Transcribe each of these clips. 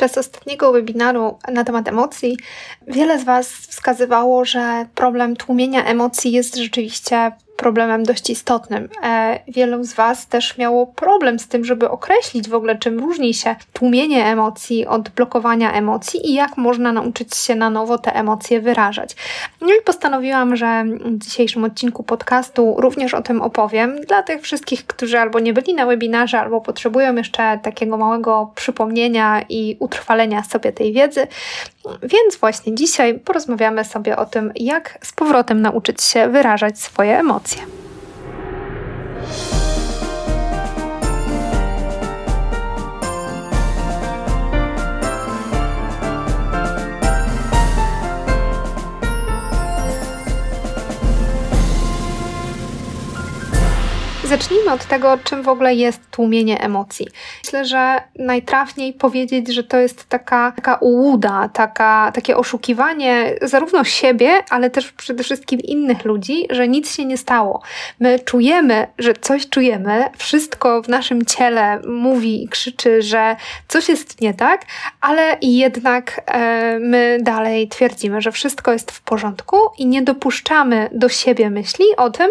Podczas ostatniego webinaru na temat emocji wiele z Was wskazywało, że problem tłumienia emocji jest rzeczywiście problemem dość istotnym. E, wielu z Was też miało problem z tym, żeby określić w ogóle, czym różni się tłumienie emocji od blokowania emocji i jak można nauczyć się na nowo te emocje wyrażać. No i postanowiłam, że w dzisiejszym odcinku podcastu również o tym opowiem dla tych wszystkich, którzy albo nie byli na webinarze, albo potrzebują jeszcze takiego małego przypomnienia i utrwalenia sobie tej wiedzy. Więc właśnie dzisiaj porozmawiamy sobie o tym, jak z powrotem nauczyć się wyrażać swoje emocje. смерти. Thank you Zacznijmy od tego, czym w ogóle jest tłumienie emocji. Myślę, że najtrafniej powiedzieć, że to jest taka, taka ułuda, taka, takie oszukiwanie zarówno siebie, ale też przede wszystkim innych ludzi, że nic się nie stało. My czujemy, że coś czujemy, wszystko w naszym ciele mówi i krzyczy, że coś jest nie tak, ale jednak e, my dalej twierdzimy, że wszystko jest w porządku i nie dopuszczamy do siebie myśli o tym,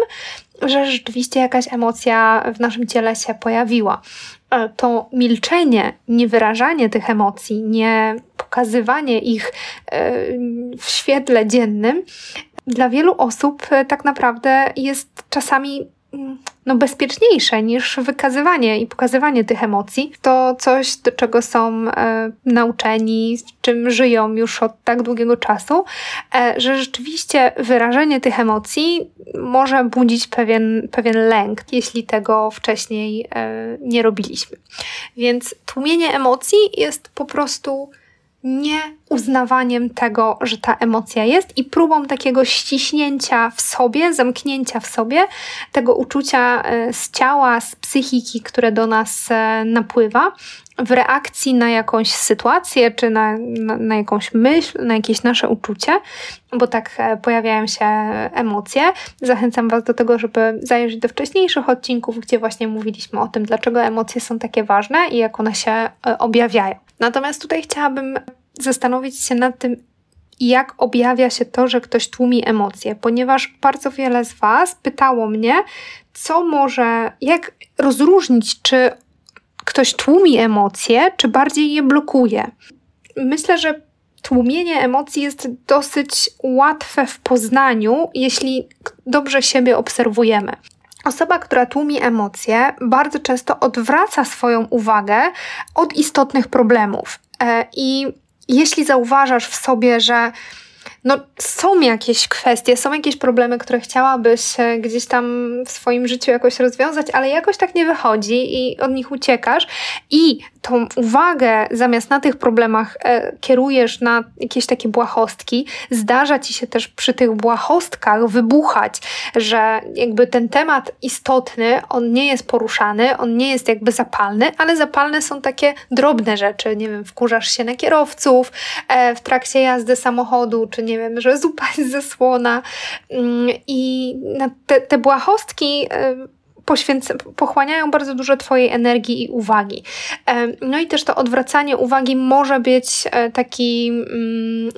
że rzeczywiście jakaś emocja w naszym ciele się pojawiła. E, to milczenie, niewyrażanie tych emocji, nie pokazywanie ich e, w świetle dziennym, dla wielu osób e, tak naprawdę jest czasami no, bezpieczniejsze niż wykazywanie i pokazywanie tych emocji. To coś, do czego są e, nauczeni, z czym żyją już od tak długiego czasu, e, że rzeczywiście wyrażenie tych emocji może budzić pewien, pewien lęk, jeśli tego wcześniej e, nie robiliśmy. Więc tłumienie emocji jest po prostu nie uznawaniem tego, że ta emocja jest i próbą takiego ściśnięcia w sobie, zamknięcia w sobie tego uczucia e, z ciała, z psychiki, które do nas e, napływa w reakcji na jakąś sytuację, czy na, na, na, jakąś myśl, na jakieś nasze uczucie, bo tak e, pojawiają się emocje. Zachęcam Was do tego, żeby zajrzeć do wcześniejszych odcinków, gdzie właśnie mówiliśmy o tym, dlaczego emocje są takie ważne i jak one się objawiają. Natomiast tutaj chciałabym zastanowić się nad tym, jak objawia się to, że ktoś tłumi emocje, ponieważ bardzo wiele z Was pytało mnie, co może, jak rozróżnić, czy ktoś tłumi emocje, czy bardziej je blokuje. Myślę, że tłumienie emocji jest dosyć łatwe w poznaniu, jeśli dobrze siebie obserwujemy. Osoba, która tłumi emocje, bardzo często odwraca swoją uwagę od istotnych problemów. E, I jeśli zauważasz w sobie, że no, są jakieś kwestie, są jakieś problemy, które chciałabyś gdzieś tam w swoim życiu jakoś rozwiązać, ale jakoś tak nie wychodzi i od nich uciekasz. I tą uwagę zamiast na tych problemach e, kierujesz na jakieś takie błahostki, zdarza ci się też przy tych błahostkach wybuchać, że jakby ten temat istotny, on nie jest poruszany, on nie jest jakby zapalny, ale zapalne są takie drobne rzeczy, nie wiem, wkurzasz się na kierowców e, w trakcie jazdy samochodu, czy nie wiem, że zupa jest ze słona. Mm, i te, te błahostki poświęca, pochłaniają bardzo dużo Twojej energii i uwagi. E, no i też to odwracanie uwagi może być e, taki, mm,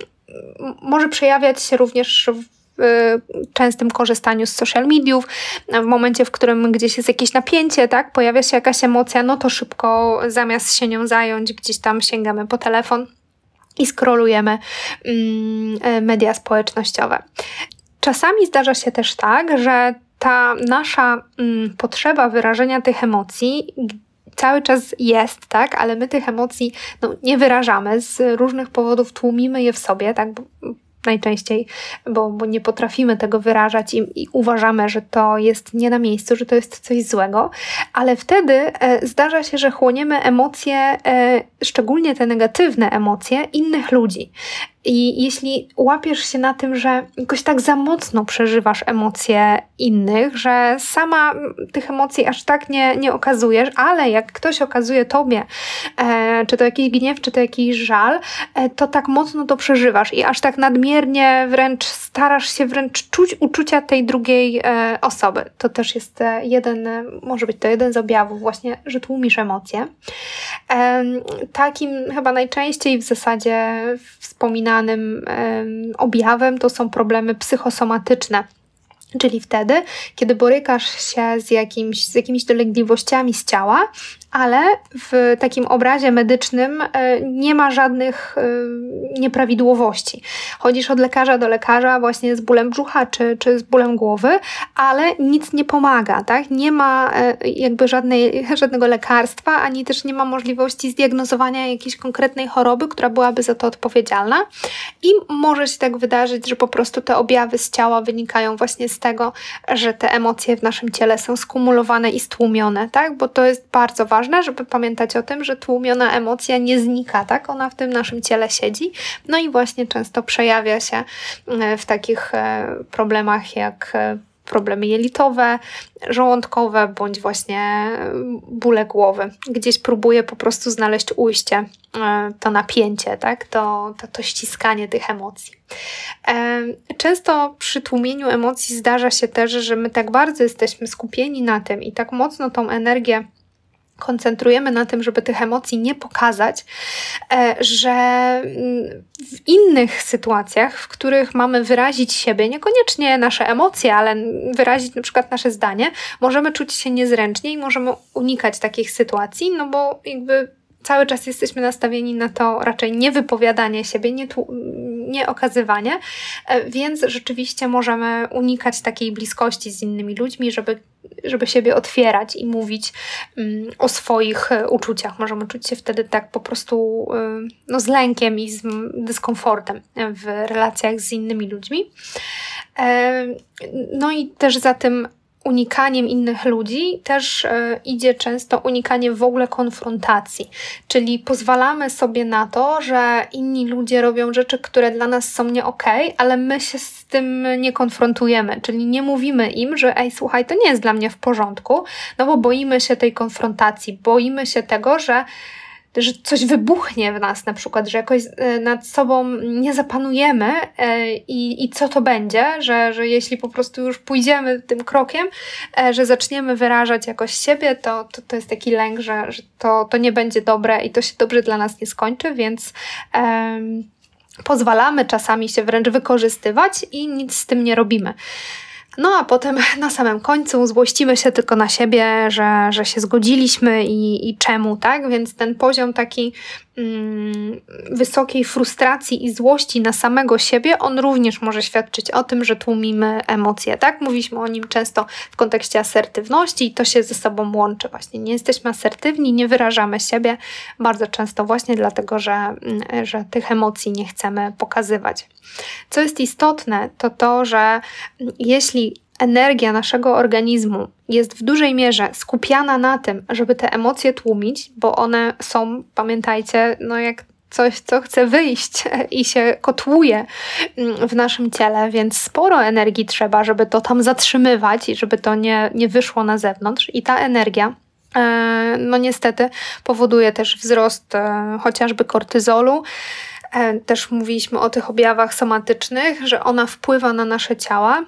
może przejawiać się również w częstym korzystaniu z social mediów, w momencie, w którym gdzieś jest jakieś napięcie, tak, pojawia się jakaś emocja, no to szybko zamiast się nią zająć, gdzieś tam sięgamy po telefon i skrolujemy mm, e, media społecznościowe. Czasami zdarza się też tak, że ta nasza mm, potrzeba wyrażenia tych emocji cały czas jest, tak, ale my tych emocji no, nie wyrażamy. Z różnych powodów, tłumimy je w sobie, tak, najczęściej, bo, bo nie potrafimy tego wyrażać i, i, uważamy, że to jest nie na miejscu, że to jest coś złego, ale wtedy e, zdarza się, że chłoniemy emocje, e, szczególnie te negatywne emocje innych ludzi. I jeśli łapiesz się na tym, że jakoś tak za mocno przeżywasz emocje innych, że sama tych emocji aż tak nie, nie okazujesz, ale jak ktoś okazuje tobie, e, czy to jakiś gniew, czy to jakiś żal, e, to tak mocno to przeżywasz i aż tak nadmiernie wręcz starasz się wręcz czuć uczucia tej drugiej e, osoby. To też jest e, jeden, może być to jeden z objawów właśnie, że tłumisz emocje. Takim chyba najczęściej w zasadzie wspominanym objawem to są problemy psychosomatyczne. Czyli wtedy, kiedy borykasz się z, jakimś, z jakimiś dolegliwościami z ciała, ale w takim obrazie medycznym e, nie ma żadnych e, nieprawidłowości. Chodzisz od lekarza do lekarza właśnie z bólem brzucha czy, czy z bólem głowy, ale nic nie pomaga, tak? Nie ma e, jakby żadnej, żadnego lekarstwa, ani też nie ma możliwości zdiagnozowania jakiejś konkretnej choroby, która byłaby za to odpowiedzialna. I może się tak wydarzyć, że po prostu te objawy z ciała wynikają właśnie z tego, że te emocje w naszym ciele są skumulowane i stłumione, tak? Bo to jest bardzo ważne ważne, żeby pamiętać o tym, że tłumiona emocja nie znika, tak? Ona w tym naszym ciele siedzi. No i właśnie często przejawia się e, w takich e, problemach jak e, problemy jelitowe, żołądkowe bądź właśnie bóle głowy. Gdzieś próbuje po prostu znaleźć ujście, to napięcie, tak? to, to, to ściskanie tych emocji. Często przy tłumieniu emocji zdarza się też, że my tak bardzo jesteśmy skupieni na tym i tak mocno tą energię koncentrujemy na tym, żeby tych emocji nie pokazać, e, że mm, w innych sytuacjach, w których mamy wyrazić siebie, niekoniecznie nasze emocje, ale wyrazić na przykład nasze zdanie, możemy czuć się niezręcznie i możemy unikać takich sytuacji, no bo jakby cały czas jesteśmy nastawieni na to raczej nie wypowiadanie siebie, nie, tu, nie okazywanie, e, więc rzeczywiście możemy unikać takiej bliskości z innymi ludźmi, żeby, żeby siebie otwierać i mówić um, o swoich e, uczuciach. Możemy czuć się wtedy tak po prostu um, no, z lękiem i z dyskomfortem w relacjach z innymi ludźmi. Um, no i też za tym unikaniem innych ludzi też e, idzie często unikanie w ogóle konfrontacji, czyli pozwalamy sobie na to, że inni ludzie robią rzeczy, które dla nas są nie okej, okay, ale my się z tym nie konfrontujemy, czyli nie mówimy im, że ej, słuchaj, to nie jest dla mnie w porządku, no bo boimy się tej konfrontacji, boimy się tego, że że coś wybuchnie w nas na przykład, że jakoś e, nad sobą nie zapanujemy e, i, i co to będzie, że, że jeśli po prostu już pójdziemy tym krokiem, e, że zaczniemy wyrażać jakoś siebie, to, to, to jest taki lęk, że, że to, to nie będzie dobre i to się dobrze dla nas nie skończy, więc um, pozwalamy czasami się wręcz wykorzystywać i nic z tym nie robimy. No a potem na samym końcu złościmy się tylko na siebie, że, że się zgodziliśmy i, i czemu, tak? Więc ten poziom taki wysokiej frustracji i złości na samego siebie, on również może świadczyć o tym, że tłumimy emocje, tak? Mówiliśmy o nim często w kontekście asertywności i to się ze sobą łączy właśnie. Nie jesteśmy asertywni, nie wyrażamy siebie bardzo często właśnie dlatego, że, mm, że tych emocji nie chcemy pokazywać. Co jest istotne, to to, że jeśli energia naszego organizmu jest w dużej mierze skupiana na tym, żeby te emocje tłumić, bo one są, pamiętajcie, no jak coś, co chce wyjść i się kotłuje mm, w naszym ciele, więc sporo energii trzeba, żeby to tam zatrzymywać i żeby to nie, nie wyszło na zewnątrz. I ta energia e, no niestety powoduje też wzrost e, chociażby kortyzolu, E, też mówiliśmy o tych objawach somatycznych, że ona wpływa na nasze ciała,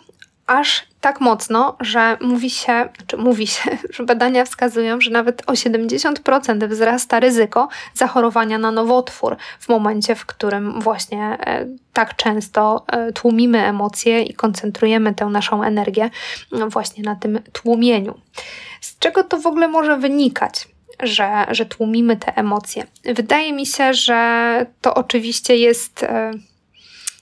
aż tak mocno, że mówi się, czy mówi się, że badania wskazują, że nawet o 70% wzrasta ryzyko zachorowania na nowotwór w momencie, w którym właśnie e, tak często e, tłumimy emocje i koncentrujemy tę naszą energię właśnie na tym tłumieniu. Z czego to w ogóle może wynikać? że, że tłumimy te emocje. Wydaje mi się, że to oczywiście jest.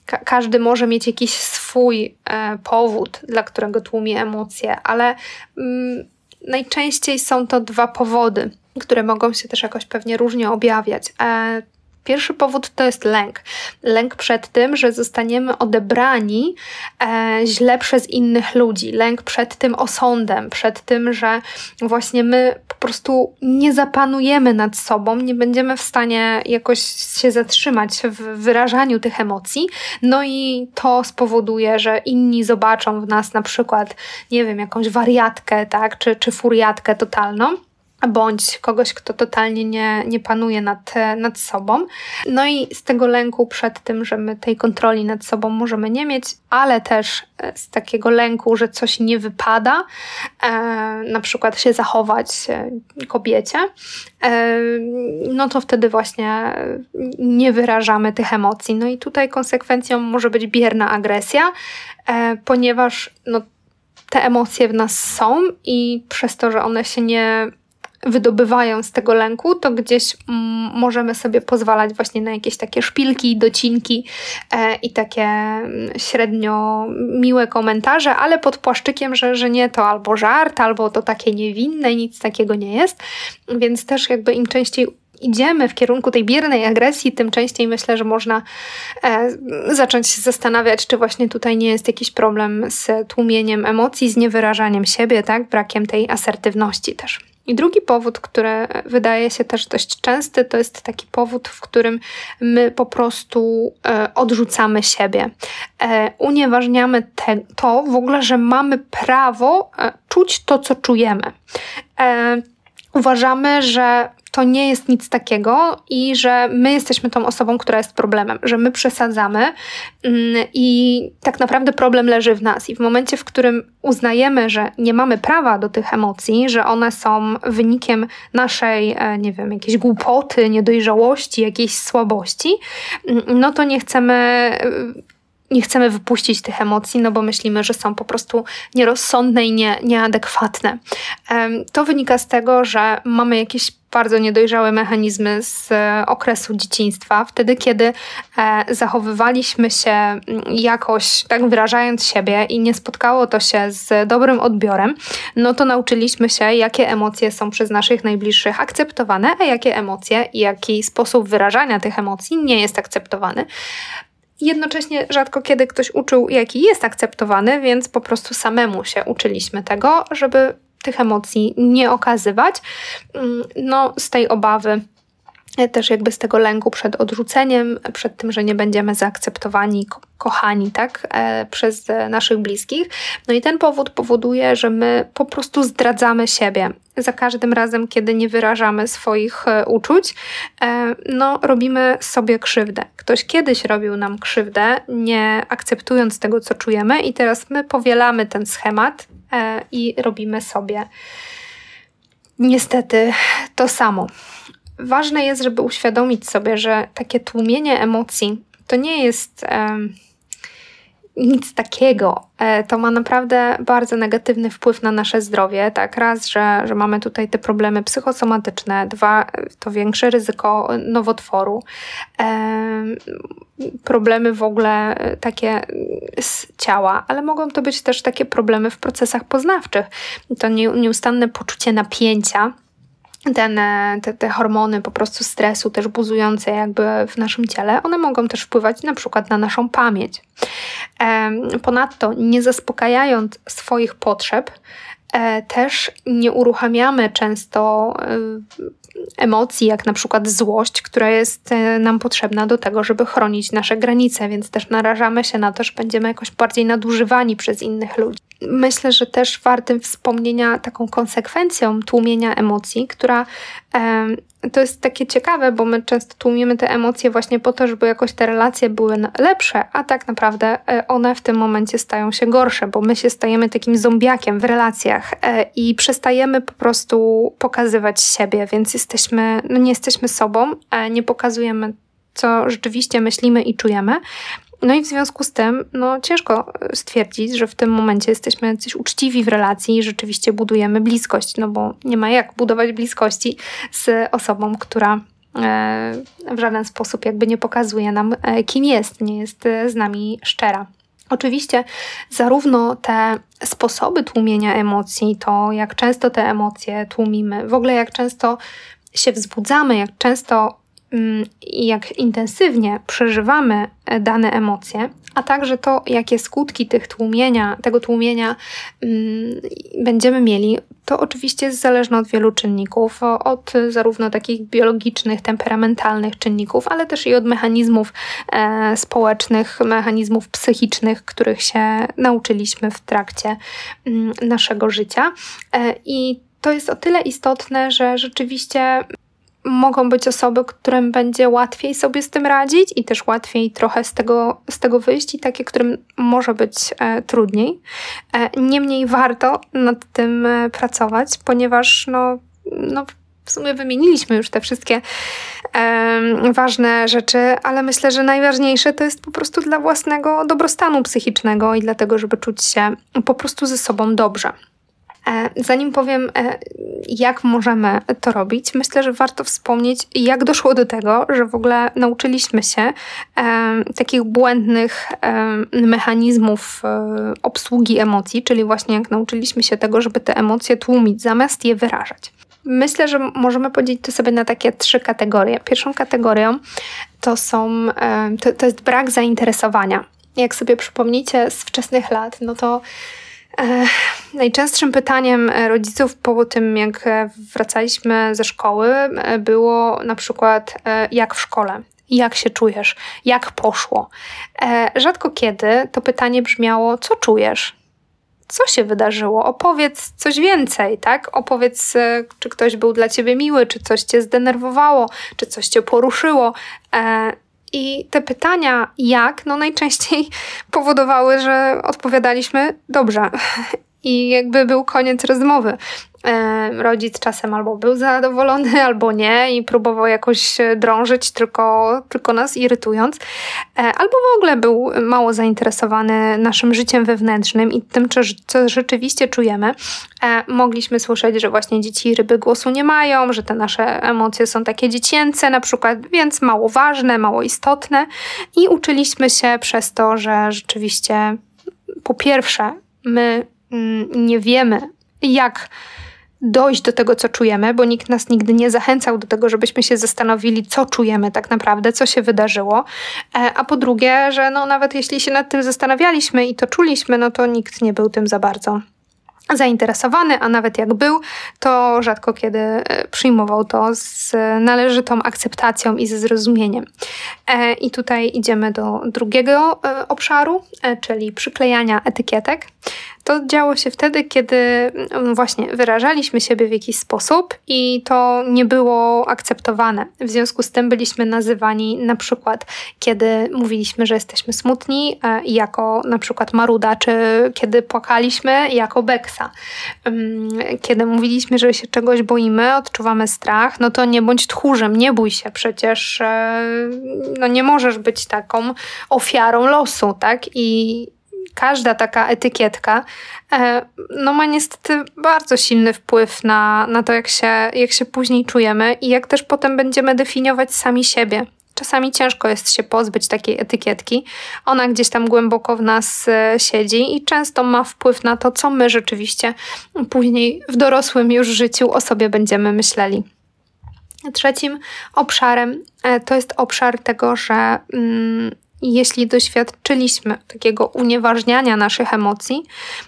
Ka każdy może mieć jakiś swój e, powód, dla którego tłumi emocje, ale mm, najczęściej są to dwa powody, które mogą się też jakoś pewnie różnie objawiać. E, Pierwszy powód to jest lęk. Lęk przed tym, że zostaniemy odebrani e, źle przez innych ludzi. Lęk przed tym osądem, przed tym, że właśnie my po prostu nie zapanujemy nad sobą, nie będziemy w stanie jakoś się zatrzymać w wyrażaniu tych emocji. No i to spowoduje, że inni zobaczą w nas na przykład, nie wiem, jakąś wariatkę, tak, czy, czy furiatkę totalną bądź kogoś, kto totalnie nie, nie panuje nad, nad sobą. No i z tego lęku przed tym, że my tej kontroli nad sobą możemy nie mieć, ale też e, z takiego lęku, że coś nie wypada, e, na przykład się zachować e, kobiecie, e, no to wtedy właśnie nie wyrażamy tych emocji. No i tutaj konsekwencją może być bierna agresja, e, ponieważ no, te emocje w nas są i przez to, że one się nie wydobywają z tego lęku, to gdzieś mm, możemy sobie pozwalać właśnie na jakieś takie szpilki, docinki e, i takie mm, średnio miłe komentarze, ale pod płaszczykiem, że, że nie to albo żart, albo to takie niewinne, nic takiego nie jest. Więc też jakby im częściej idziemy w kierunku tej biernej agresji, tym częściej myślę, że można e, zacząć się zastanawiać, czy właśnie tutaj nie jest jakiś problem z tłumieniem emocji, z niewyrażaniem siebie, tak? Brakiem tej asertywności też. I drugi powód, który wydaje się też dość częsty, to jest taki powód, w którym my po prostu e, odrzucamy siebie. E, unieważniamy te, to w ogóle, że mamy prawo e, czuć to, co czujemy. Uważamy, że to nie jest nic takiego i że my jesteśmy tą osobą, która jest problemem, że my przesadzamy mm, i tak naprawdę problem leży w nas. I w momencie, w którym uznajemy, że nie mamy prawa do tych emocji, że one są wynikiem naszej, e, nie wiem, jakiejś głupoty, niedojrzałości, jakiejś słabości, mm, no to nie chcemy nie chcemy wypuścić tych emocji, no bo myślimy, że są po prostu nierozsądne i nie, nieadekwatne. To wynika z tego, że mamy jakieś bardzo niedojrzałe mechanizmy z e, okresu dzieciństwa, wtedy kiedy e, zachowywaliśmy się mm, jakoś, tak wyrażając siebie i nie spotkało to się z dobrym odbiorem, no to nauczyliśmy się, jakie emocje są przez naszych najbliższych akceptowane, a jakie emocje i jaki sposób wyrażania tych emocji nie jest akceptowany. Jednocześnie rzadko kiedy ktoś uczył, jaki jest akceptowany, więc po prostu samemu się uczyliśmy tego, żeby tych emocji nie okazywać. Mm, no, z tej obawy e, też jakby z tego lęku przed odrzuceniem, przed tym, że nie będziemy zaakceptowani, ko kochani, tak, e, przez e, naszych bliskich. No i ten powód powoduje, że my po prostu zdradzamy siebie. Za każdym razem, kiedy nie wyrażamy swoich e, uczuć, e, no robimy sobie krzywdę. Ktoś kiedyś robił nam krzywdę, nie akceptując tego, co czujemy, i teraz my powielamy ten schemat e, i robimy sobie niestety to samo. Ważne jest, żeby uświadomić sobie, że takie tłumienie emocji to nie jest nic takiego. E, to ma naprawdę bardzo negatywny wpływ na nasze zdrowie. Tak, raz, że, że mamy tutaj te problemy psychosomatyczne, dwa, to większe ryzyko nowotworu, e, problemy w ogóle takie z ciała, ale mogą to być też takie problemy w procesach poznawczych. To nieustanne poczucie napięcia ten, e, te, te hormony po prostu stresu, też buzujące jakby w naszym ciele, one mogą też wpływać na przykład na naszą pamięć. Ponadto, nie zaspokajając swoich potrzeb, e, też nie uruchamiamy często e, emocji, jak na przykład złość, która jest nam potrzebna do tego, żeby chronić nasze granice, więc też narażamy się na to, że będziemy jakoś bardziej nadużywani przez innych ludzi myślę, że też wartym wspomnienia taką konsekwencją tłumienia emocji, która to jest takie ciekawe, bo my często tłumimy te emocje właśnie po to, żeby jakoś te relacje były lepsze, a tak naprawdę e, one w tym momencie stają się gorsze, bo my się stajemy takim zombiakiem w relacjach e, i przestajemy po prostu pokazywać siebie, więc jesteśmy, no nie jesteśmy sobą, nie pokazujemy co rzeczywiście myślimy i czujemy, no i w związku z tym, no ciężko e, stwierdzić, że w tym momencie jesteśmy jacyś uczciwi w relacji i rzeczywiście budujemy bliskość, no bo nie ma jak budować bliskości z osobą, która e, w żaden sposób jakby nie pokazuje nam, e, kim jest, nie jest z nami szczera. Oczywiście, zarówno te sposoby tłumienia emocji, to jak często te emocje tłumimy, w ogóle jak często się wzbudzamy, jak często jak intensywnie przeżywamy e, dane emocje, a także to, jakie skutki tych tłumienia, tego tłumienia mm, będziemy mieli, to oczywiście jest zależne od wielu czynników, od zarówno takich biologicznych, temperamentalnych czynników, ale też i od mechanizmów e, społecznych, mechanizmów psychicznych, których się nauczyliśmy w trakcie mm, naszego życia. E, I to jest o tyle istotne, że rzeczywiście mogą być osoby, którym będzie łatwiej sobie z tym radzić i też łatwiej trochę z tego, z tego wyjść, i takie, którym może być e, trudniej. E, niemniej warto nad tym e, pracować, ponieważ no, no, w sumie wymieniliśmy już te wszystkie ważne rzeczy, ale myślę, że najważniejsze to jest po prostu dla własnego dobrostanu psychicznego i dlatego, żeby czuć się po prostu ze sobą dobrze. E, zanim powiem, e, jak możemy to robić, myślę, że warto wspomnieć, jak doszło do tego, że w ogóle nauczyliśmy się e, takich błędnych mechanizmów obsługi emocji, czyli właśnie jak nauczyliśmy się tego, żeby te emocje tłumić zamiast je wyrażać. Myślę, że możemy podzielić to sobie na takie trzy kategorie. Pierwszą kategorią to są, to, to jest brak zainteresowania. Jak sobie przypomnicie z wczesnych lat, no to najczęstszym pytaniem rodziców po tym, jak wracaliśmy ze szkoły, było na przykład, e, jak w szkole, jak się czujesz, jak poszło. E, rzadko kiedy to pytanie brzmiało, co czujesz? Co się wydarzyło? Opowiedz coś więcej, tak? Opowiedz, e, czy ktoś był dla ciebie miły, czy coś cię zdenerwowało, czy coś cię poruszyło. I te pytania, jak, no najczęściej powodowały, że odpowiadaliśmy dobrze. I jakby był koniec rozmowy. E, rodzic czasem albo był zadowolony, albo nie i próbował jakoś drążyć, tylko, tylko nas irytując, e, albo w ogóle był mało zainteresowany naszym życiem wewnętrznym i tym, co rzeczywiście czujemy. E, mogliśmy słyszeć, że właśnie dzieci ryby głosu nie mają, że te nasze emocje są takie dziecięce na przykład, więc mało ważne, mało istotne i uczyliśmy się przez to, że rzeczywiście po pierwsze my nie wiemy, jak dojść do tego, co czujemy, bo nikt nas nigdy nie zachęcał do tego, żebyśmy się zastanowili, co czujemy tak naprawdę, co się wydarzyło. E, a po drugie, że no, nawet jeśli się nad tym zastanawialiśmy i to czuliśmy, no to nikt nie był tym za bardzo zainteresowany, a nawet jak był, to rzadko kiedy e, przyjmował to z należytą akceptacją i ze zrozumieniem. E, I tutaj idziemy do drugiego obszaru, czyli przyklejania etykietek. To działo się wtedy, kiedy mm, właśnie wyrażaliśmy siebie w jakiś sposób i to nie było akceptowane. W związku z tym byliśmy nazywani na przykład, kiedy mówiliśmy, że jesteśmy smutni, e, jako na przykład Maruda, czy kiedy płakaliśmy, jako Beksa. Mm, kiedy mówiliśmy, że się czegoś boimy, odczuwamy strach, no to nie bądź tchórzem, nie bój się, przecież e, no nie możesz być taką ofiarą losu, tak? I każda taka etykietka e, no ma niestety bardzo silny wpływ na, na to, jak się, jak się później czujemy i jak też potem będziemy definiować sami siebie. Czasami ciężko jest się pozbyć takiej etykietki. Ona gdzieś tam głęboko w nas e, siedzi i często ma wpływ na to, co my rzeczywiście później w dorosłym już życiu o sobie będziemy myśleli. Trzecim obszarem e, to jest obszar tego, że mm, jeśli doświadczyliśmy takiego unieważniania naszych emocji,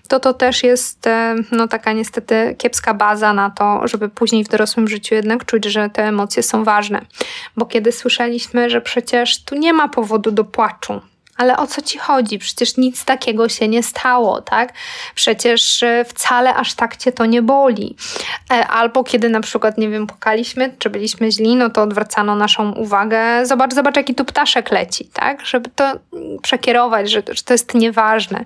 to to też jest e, no, taka niestety kiepska baza na to, żeby później w dorosłym życiu jednak czuć, że te emocje są ważne. Bo kiedy słyszeliśmy, że przecież tu nie ma powodu do płaczu, ale o co ci chodzi? Przecież nic takiego się nie stało, tak? Przecież e, wcale aż tak cię to nie boli. E, albo kiedy na przykład, nie wiem, pukaliśmy, czy byliśmy źli, no to odwracano naszą uwagę. Zobacz, zobacz, jaki tu ptaszek leci, tak? Żeby to przekierować, że, że to jest nieważne.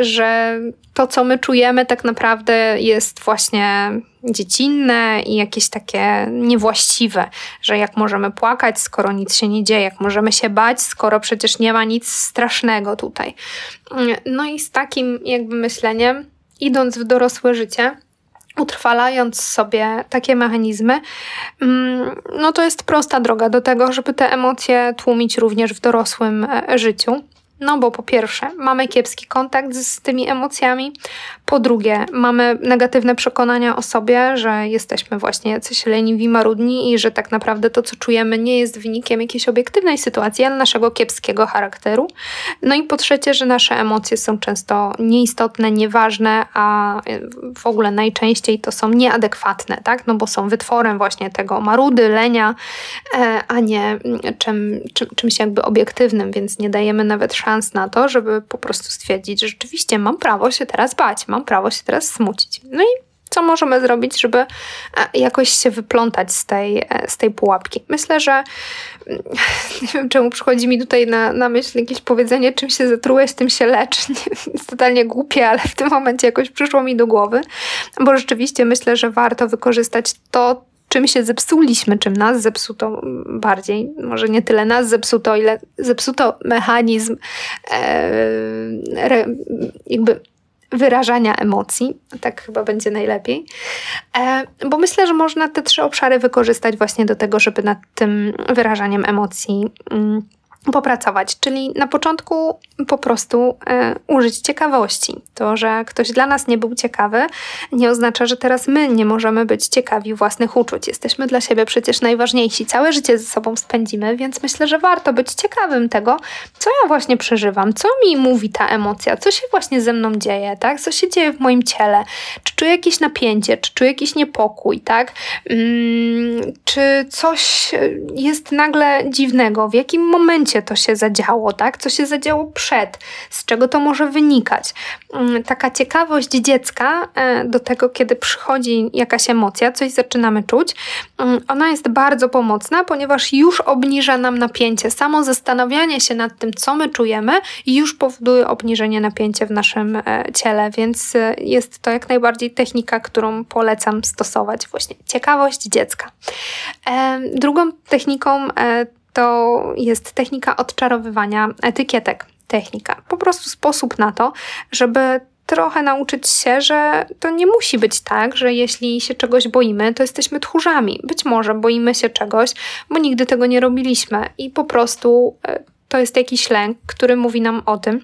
Że to, co my czujemy, tak naprawdę jest właśnie dziecinne i jakieś takie niewłaściwe, że jak możemy płakać, skoro nic się nie dzieje, jak możemy się bać, skoro przecież nie ma nic strasznego tutaj. No i z takim jakby myśleniem, idąc w dorosłe życie, utrwalając sobie takie mechanizmy, mm, no to jest prosta droga do tego, żeby te emocje tłumić również w dorosłym e, życiu. No bo po pierwsze, mamy kiepski kontakt z, z tymi emocjami, po drugie, mamy negatywne przekonania o sobie, że jesteśmy właśnie jacyś leniwi, marudni i że tak naprawdę to, co czujemy, nie jest wynikiem jakiejś obiektywnej sytuacji, ale naszego kiepskiego charakteru. No i po trzecie, że nasze emocje są często nieistotne, nieważne, a w ogóle najczęściej to są nieadekwatne, tak? No bo są wytworem właśnie tego marudy, lenia, e, a nie czym, czym, czymś jakby obiektywnym, więc nie dajemy nawet szans na to, żeby po prostu stwierdzić, że rzeczywiście mam prawo się teraz bać, mam prawo się teraz smucić. No i co możemy zrobić, żeby e, jakoś się wyplątać z tej, e, z tej pułapki. Myślę, że mm, nie wiem, czemu przychodzi mi tutaj na, na myśl jakieś powiedzenie, czym się zatrułeś, tym się lecz. Jest totalnie głupie, ale w tym momencie jakoś przyszło mi do głowy, bo rzeczywiście myślę, że warto wykorzystać to, czym się zepsuliśmy, czym nas zepsuto bardziej. Może nie tyle nas zepsuto, ile zepsuto mechanizm e, re, jakby wyrażania emocji. Tak chyba będzie najlepiej. E, bo myślę, że można te trzy obszary wykorzystać właśnie do tego, żeby nad tym wyrażaniem emocji mm, popracować. Czyli na początku po prostu e, użyć ciekawości. To, że ktoś dla nas nie był ciekawy, nie oznacza, że teraz my nie możemy być ciekawi własnych uczuć. Jesteśmy dla siebie przecież najważniejsi. Całe życie ze sobą spędzimy, więc myślę, że warto być ciekawym tego, co ja właśnie przeżywam, co mi mówi ta emocja, co się właśnie ze mną dzieje, tak? Co się dzieje w moim ciele? Czy czuję jakieś napięcie, czy czuję jakiś niepokój, tak? Hmm, czy coś jest nagle dziwnego? W jakim momencie to się zadziało, tak? Co się zadziało przed? Z czego to może wynikać? Mm, taka ciekawość dziecka e, do tego, kiedy przychodzi jakaś emocja, coś zaczynamy czuć, mm, ona jest bardzo pomocna, ponieważ już obniża nam napięcie. Samo zastanawianie się nad tym, co my czujemy, już powoduje obniżenie napięcia w naszym e, ciele, więc e, jest to jak najbardziej technika, którą polecam stosować. Właśnie ciekawość dziecka. Drugą techniką to jest technika odczarowywania etykietek. Technika. Po prostu sposób na to, żeby trochę nauczyć się, że to nie musi być tak, że jeśli się czegoś boimy, to jesteśmy tchórzami. Być może boimy się czegoś, bo nigdy tego nie robiliśmy i po prostu e, to jest jakiś lęk, który mówi nam o tym,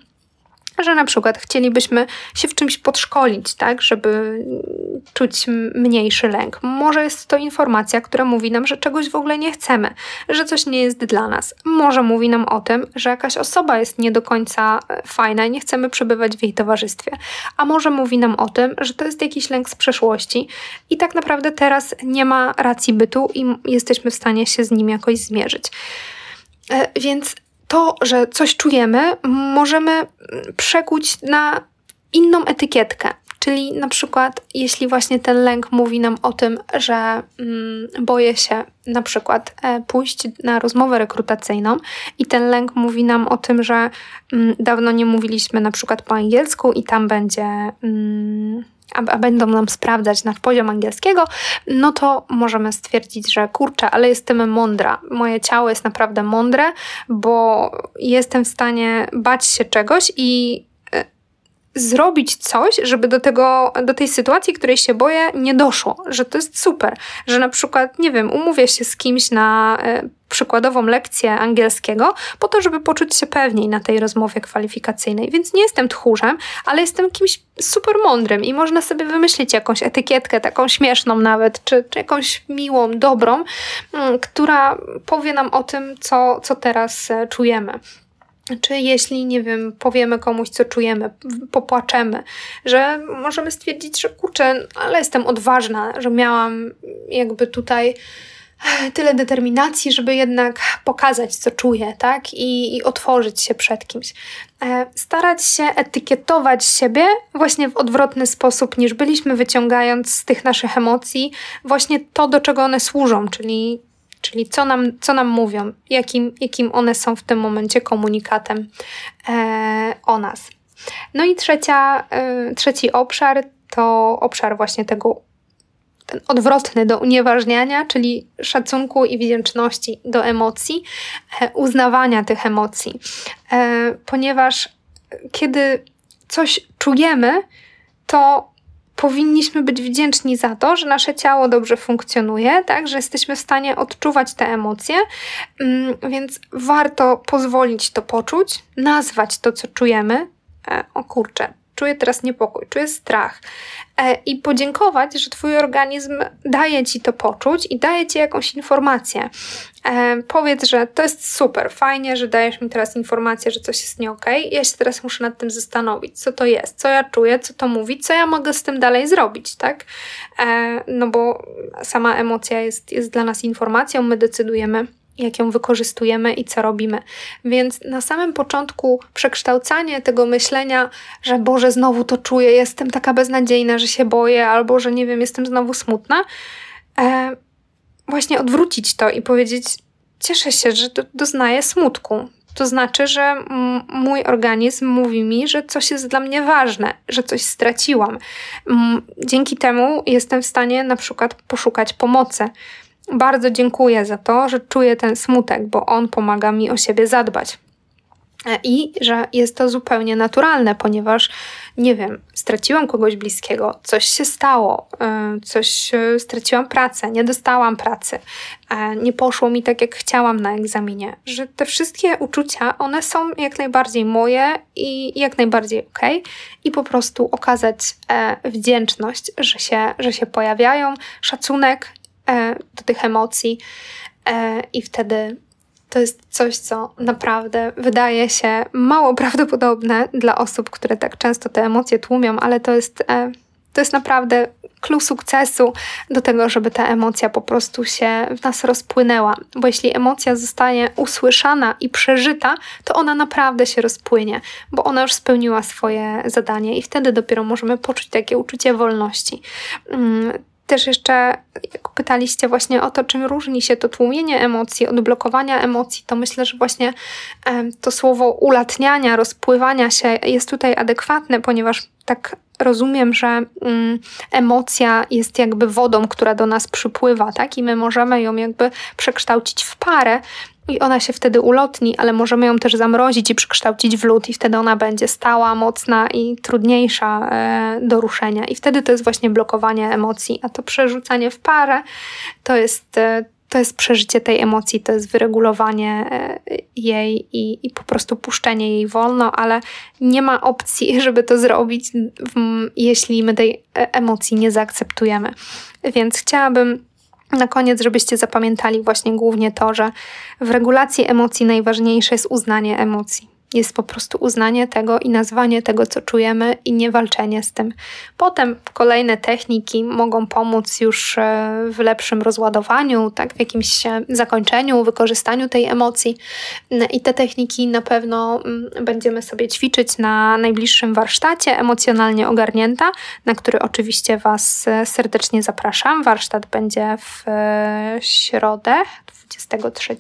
że na przykład chcielibyśmy się w czymś podszkolić, tak, żeby czuć mniejszy lęk. Może jest to informacja, która mówi nam, że czegoś w ogóle nie chcemy, że coś nie jest dla nas. Może mówi nam o tym, że jakaś osoba jest nie do końca e, fajna i nie chcemy przebywać w jej towarzystwie. A może mówi nam o tym, że to jest jakiś lęk z przeszłości i tak naprawdę teraz nie ma racji bytu i jesteśmy w stanie się z nim jakoś zmierzyć. E, więc to, że coś czujemy, możemy przekuć na inną etykietkę. Czyli na przykład, jeśli właśnie ten lęk mówi nam o tym, że mm, boję się na przykład e, pójść na rozmowę rekrutacyjną i ten lęk mówi nam o tym, że mm, dawno nie mówiliśmy na przykład po angielsku i tam będzie. Mm, a, będą nam sprawdzać nasz poziom angielskiego, no to możemy stwierdzić, że kurczę, ale jestem mądra. Moje ciało jest naprawdę mądre, bo jestem w stanie bać się czegoś i zrobić coś, żeby do, tego, do tej sytuacji, której się boję, nie doszło. Że to jest super. Że na przykład, nie wiem, umówię się z kimś na y, przykładową lekcję angielskiego, po to, żeby poczuć się pewniej na tej rozmowie kwalifikacyjnej. Więc nie jestem tchórzem, ale jestem kimś super mądrym i można sobie wymyślić jakąś etykietkę, taką śmieszną nawet, czy, czy jakąś miłą, dobrą, y, która powie nam o tym, co, co teraz y, czujemy. Czy jeśli, nie wiem, powiemy komuś, co czujemy, popłaczemy, że możemy stwierdzić, że kurczę, ale jestem odważna, że miałam jakby tutaj tyle determinacji, żeby jednak pokazać, co czuję, tak? I, i otworzyć się przed kimś. E, starać się etykietować siebie właśnie w odwrotny sposób, niż byliśmy, wyciągając z tych naszych emocji właśnie to, do czego one służą, czyli czyli co nam, co nam mówią, jakim, jakim one są w tym momencie komunikatem e, o nas. No i trzecia, e, trzeci obszar to obszar właśnie tego ten odwrotny do unieważniania, czyli szacunku i wdzięczności do emocji, e, uznawania tych emocji. E, ponieważ kiedy coś czujemy, to powinniśmy być wdzięczni za to, że nasze ciało dobrze funkcjonuje, tak, że jesteśmy w stanie odczuwać te emocje, mm, więc warto pozwolić to poczuć, nazwać to, co czujemy. E, o kurczę, czuję teraz niepokój, czuję strach. E, I podziękować, że Twój organizm daje Ci to poczuć i daje Ci jakąś informację. E, powiedz, że to jest super, fajnie, że dajesz mi teraz informację, że coś jest nie okay. Ja się teraz muszę nad tym zastanowić, co to jest, co ja czuję, co to mówi, co ja mogę z tym dalej zrobić, tak? E, no bo sama emocja jest, jest dla nas informacją, my decydujemy, jak ją wykorzystujemy i co robimy. Więc na samym początku przekształcanie tego myślenia, że Boże, znowu to czuję, jestem taka beznadziejna, że się boję, albo że nie wiem, jestem znowu smutna, e, właśnie odwrócić to i powiedzieć: Cieszę się, że do, doznaję smutku. To znaczy, że mój organizm mówi mi, że coś jest dla mnie ważne, że coś straciłam. Dzięki temu jestem w stanie na przykład poszukać pomocy. Bardzo dziękuję za to, że czuję ten smutek, bo on pomaga mi o siebie zadbać. E, I że jest to zupełnie naturalne, ponieważ nie wiem, straciłam kogoś bliskiego, coś się stało, e, coś e, straciłam pracę, nie dostałam pracy, nie poszło mi tak, jak chciałam na egzaminie. Że te wszystkie uczucia, one są jak najbardziej moje i jak najbardziej ok, i po prostu okazać wdzięczność, że się, że się pojawiają, szacunek do tych emocji, i wtedy to jest coś, co naprawdę wydaje się mało prawdopodobne dla osób, które tak często te emocje tłumią, ale to jest, e, to jest naprawdę klucz sukcesu do tego, żeby ta emocja po prostu się w nas rozpłynęła. Bo jeśli emocja zostanie usłyszana i przeżyta, to ona naprawdę się rozpłynie, bo ona już spełniła swoje zadanie i wtedy dopiero możemy poczuć takie uczucie wolności. Też jeszcze, pytaliście właśnie o to, czym różni się to tłumienie emocji od blokowania emocji, to myślę, że właśnie to słowo ulatniania, rozpływania się jest tutaj adekwatne, ponieważ tak rozumiem, że mm, emocja jest jakby wodą, która do nas przypływa, tak? I my możemy ją jakby przekształcić w parę, i ona się wtedy ulotni, ale możemy ją też zamrozić i przekształcić w lód, i wtedy ona będzie stała, mocna i trudniejsza e, do ruszenia. I wtedy to jest właśnie blokowanie emocji, a to przerzucanie w parę to jest. E, to jest przeżycie tej emocji, to jest wyregulowanie e, jej i, i po prostu puszczenie jej wolno, ale nie ma opcji, żeby to zrobić, jeśli my tej emocji nie zaakceptujemy. Więc chciałabym na koniec, żebyście zapamiętali właśnie głównie to, że w regulacji emocji najważniejsze jest uznanie emocji jest po prostu uznanie tego i nazwanie tego, co czujemy, i nie walczenie z tym. Potem kolejne techniki mogą pomóc już e, w lepszym rozładowaniu, tak, w jakimś e, zakończeniu, wykorzystaniu tej emocji. I te techniki na pewno mm, będziemy sobie ćwiczyć na najbliższym warsztacie emocjonalnie ogarnięta, na który oczywiście Was e, serdecznie zapraszam. Warsztat będzie w środę 23.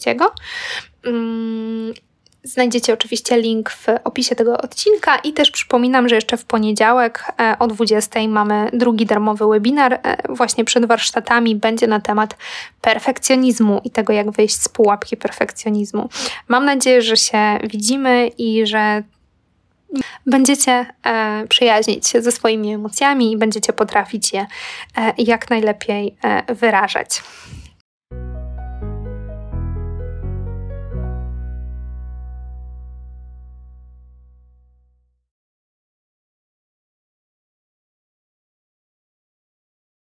Znajdziecie oczywiście link w opisie tego odcinka i też przypominam, że jeszcze w poniedziałek e, o 20 mamy drugi darmowy webinar e, właśnie przed warsztatami będzie na temat perfekcjonizmu i tego jak wyjść z pułapki perfekcjonizmu. Mam nadzieję, że się widzimy i że będziecie e, przyjaźnić się ze swoimi emocjami i będziecie potrafić je jak najlepiej wyrażać.